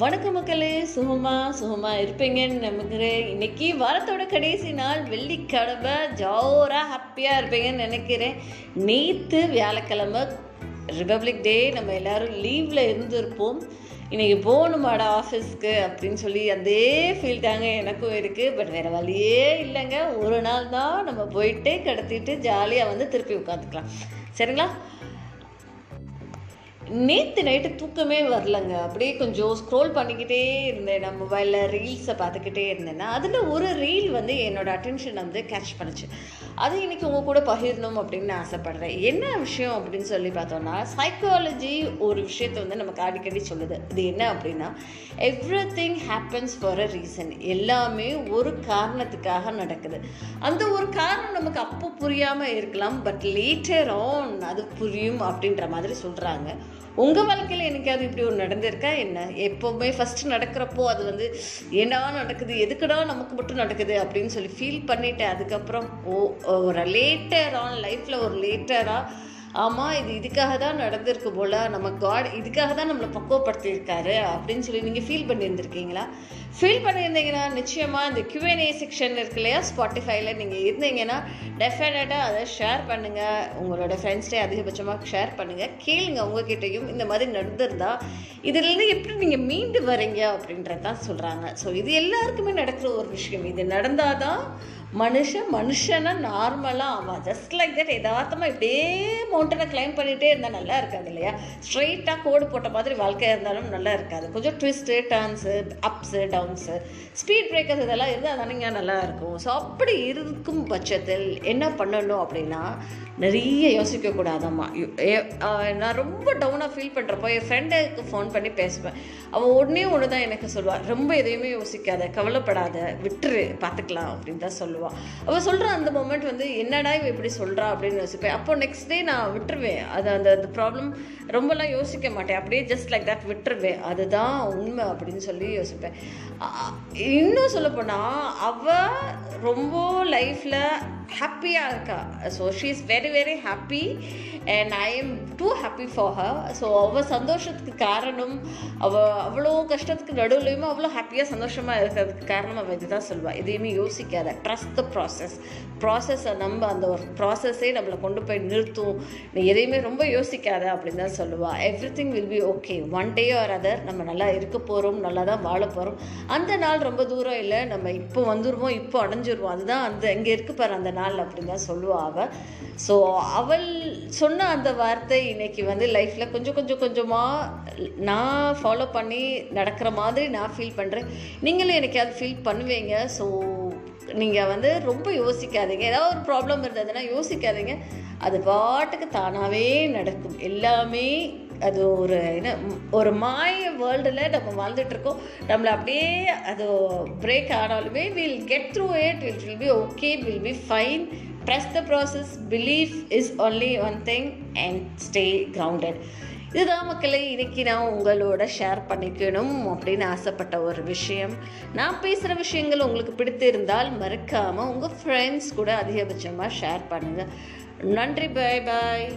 வணக்க மக்களே. சுகமா சுகமா இருப்பீங்கன்னு நம்புகிறேன். இன்னைக்கு வாரத்தோட கடைசி நாள். வெள்ளிக்கிழமை. ஜோராக ஹாப்பியாக இருப்பீங்கன்னு நினைக்கிறேன். நேற்று வியாழக்கிழமை ரிபப்ளிக் டே நம்ம எல்லாரும் லீவில் இருந்திருப்போம். இன்னைக்கு போகணுமாடா ஆஃபீஸ்க்கு அப்படின்னு சொல்லி அதே ஃபீல் தாங்க எனக்கும் இருக்குது பட் வேறு வழியே இல்லைங்க. ஒரு நாள் தான் நம்ம போயிட்டு கடத்திட்டு ஜாலியாக வந்து திருப்பி உட்காந்துக்கலாம். சரிங்களா? நேற்று நைட்டு தூக்கமே வரலங்க. அப்படியே கொஞ்சம் ஸ்க்ரோல் பண்ணிக்கிட்டே இருந்தேன். நான் மொபைலில் ரீல்ஸை பார்த்துக்கிட்டே இருந்தேன்னா அதில் ஒரு ரீல் வந்து என்னோடய அட்டென்ஷன் வந்து கேட்ச் பண்ணுச்சு. அது இன்னைக்கு உங்கள் கூட பகிரணும் அப்படின்னு நான் ஆசைப்படுறேன். என்ன விஷயம் அப்படின்னு சொல்லி பார்த்தோன்னா சைக்காலஜி ஒரு விஷயத்த வந்து நமக்கு அடிக்கடி சொல்லுது. இது என்ன அப்படின்னா everything happens for a reason எல்லாமே ஒரு காரணத்துக்காக நடக்குது. அந்த ஒரு காரணம் நமக்கு அப்போ புரியாமல் இருக்கலாம். பட் லேட்டர் ஆன் அது புரியும் அப்படின்ற மாதிரி சொல்கிறாங்க உங்கள் வாழ்க்கையில் என்னைக்காவது இப்படி ஒரு நடந்திருக்கா? என்ன? எப்போவுமே ஃபஸ்ட்டு நடக்கிறப்போ அது வந்து ஏண்டா நடக்குது? எதுக்குடா நமக்கு மட்டும் நடக்குது? அப்படின்னு சொல்லி ஃபீல் பண்ணிவிட்டேன் அதுக்கப்புறம் ஓ ஒரு லேட்டர் ஆன் லைஃப்பில் ஒரு லேட்டராக ஆமாம் இது இதுக்காக தான் நடந்திருக்கு போல். நம்ம காட் இதுக்காக தான் நம்மளை பக்குவப்படுத்தியிருக்காரு அப்படின்னு சொல்லி நீங்கள் ஃபீல் பண்ணியிருந்திருக்கீங்களா? ஃபீல் பண்ணியிருந்தீங்கன்னா நிச்சயமாக இந்த கியூஎன்ஏ செக்ஷன் இருக்கு இல்லையா? ஸ்பாட்டிஃபைல நீங்கள் இருந்தீங்கன்னா டெஃபினட்டாக அதை ஷேர் பண்ணுங்கள் உங்களோட ஃப்ரெண்ட்ஸ்டே அதிகபட்சமாக ஷேர் பண்ணுங்கள் கேளுங்க உங்ககிட்டையும் இந்த மாதிரி நடந்திருந்தா. இதுலேருந்து எப்படி நீங்கள் மீண்டு வரீங்க அப்படின்றது தான் சொல்கிறாங்க ஸோ இது எல்லாருக்குமே நடக்கிற ஒரு விஷயம். இது நடந்தால் தான் மனுஷன் மனுஷனை நார்மலாக ஆமாம் ஜஸ்ட் லைக் தட் எதார்த்தமாக இப்படியே மவுண்டனை கிளைம் பண்ணிகிட்டே இருந்தால் நல்லா இருக்காது இல்லையா? ஸ்ட்ரெயிட்டாக கோடு போட்ட மாதிரி வாழ்க்கையாக இருந்தாலும் நல்லா இருக்காது. கொஞ்சம் twist turns ups downs speed breakers இதெல்லாம் இருந்தால் தானேங்க நல்லா இருக்கும். ஸோ அப்படி இருக்கும் பட்சத்தில் என்ன பண்ணணும் அப்படின்னா நிறைய யோசிக்கக்கூடாதம்மா நான் ரொம்ப டவுனாக ஃபீல் பண்ணுறப்போ என் ஃப்ரெண்டுக்கு ஃபோன் பண்ணி பேசுவேன். அவள் உடனே ஒன்று தான் எனக்கு சொல்லுவாள் ரொம்ப எதையுமே யோசிக்காத கவலைப்படாத விட்டுரு பார்த்துக்கலாம் அப்படின்னு தான் சொல்லுவாள் அவள் சொல்கிற அந்த மொமெண்ட் வந்து என்னடா இவ இப்படி சொல்கிறா அப்படின்னு யோசிப்பேன். அப்போ நெக்ஸ்ட் டே நான் விட்டுருவேன். அது அந்த அந்த ப்ராப்ளம் ரொம்பலாம் யோசிக்க மாட்டேன். அப்படியே ஜஸ்ட் லைக் தட் விட்டுருவேன். அதுதான் உண்மை அப்படின்னு சொல்லி யோசிப்பேன். இன்னும் சொல்லப்போனால் அவள் ரொம்ப லைஃப்பில் ஹாப்பியாக இருக்கா. So she is very very happy and I am too happy for her so அவள் சந்தோஷத்துக்கு காரணம் அவள் அவ்வளோ கஷ்டத்துக்கு நடுவுலையுமே அவ்வளோ ஹாப்பியாக சந்தோஷமாக இருக்கிறதுக்கு காரணம் அவள் இதுதான் சொல்லுவாள் எதையுமே யோசிக்காத. ட்ரஸ்ட் த ப்ராசஸ் ப்ராசஸை நம்ம அந்த ஒரு ப்ராசஸே நம்மளை கொண்டு போய் நிறுத்தும். நீ எதையுமே ரொம்ப யோசிக்காத அப்படின்னு தான் சொல்லுவாள் everything will be okay one day or other நம்ம நல்லா இருக்க போகிறோம் நல்லா தான் வாழ போகிறோம் அந்த நாள் ரொம்ப தூரம் இல்லை. நம்ம இப்போ வந்துடுவோம் இப்போ அடைஞ்சிருவோம். அதுதான் அந்த இங்கே இருக்கு பாரு அந்த நாள் நாள் அப்படின்னு தான் சொல்லுவாள் அவள் ஸோ அவள் சொன்ன அந்த வார்த்தை இன்னைக்கு வந்து லைஃப்பில் கொஞ்சம் கொஞ்சம் கொஞ்சமாக நான் ஃபாலோ பண்ணி நடக்கிற மாதிரி நான் ஃபீல் பண்ணுறேன் நீங்களும் எனக்கு ஃபீல் பண்ணுவீங்க? ஸோ நீங்கள் வந்து ரொம்ப யோசிக்காதீங்க. ஏதாவது ஒரு ப்ராப்ளம் இருந்ததுன்னா யோசிக்காதீங்க. அது பாட்டுக்கு தானாகவே நடக்கும். எல்லாமே அது ஒரு என்ன ஒரு மாய வேர்ல்டில் நம்ம வாழ்ந்துட்டுருக்கோம். நம்மளை அப்படியே அது பிரேக் ஆனாலுமே will get through it it will be okay will be fine trust the process belief is only one thing and stay grounded இதுதான் மக்களை இன்றைக்கி நான் உங்களோட ஷேர் பண்ணிக்கணும் அப்படின்னு ஆசைப்பட்ட ஒரு விஷயம். நான் பேசுகிற விஷயங்கள் உங்களுக்கு பிடித்திருந்தால் மறக்காமல் உங்கள் ஃப்ரெண்ட்ஸ் கூட அதிகபட்சமாக ஷேர் பண்ணுங்கள் நன்றி பாய் பாய்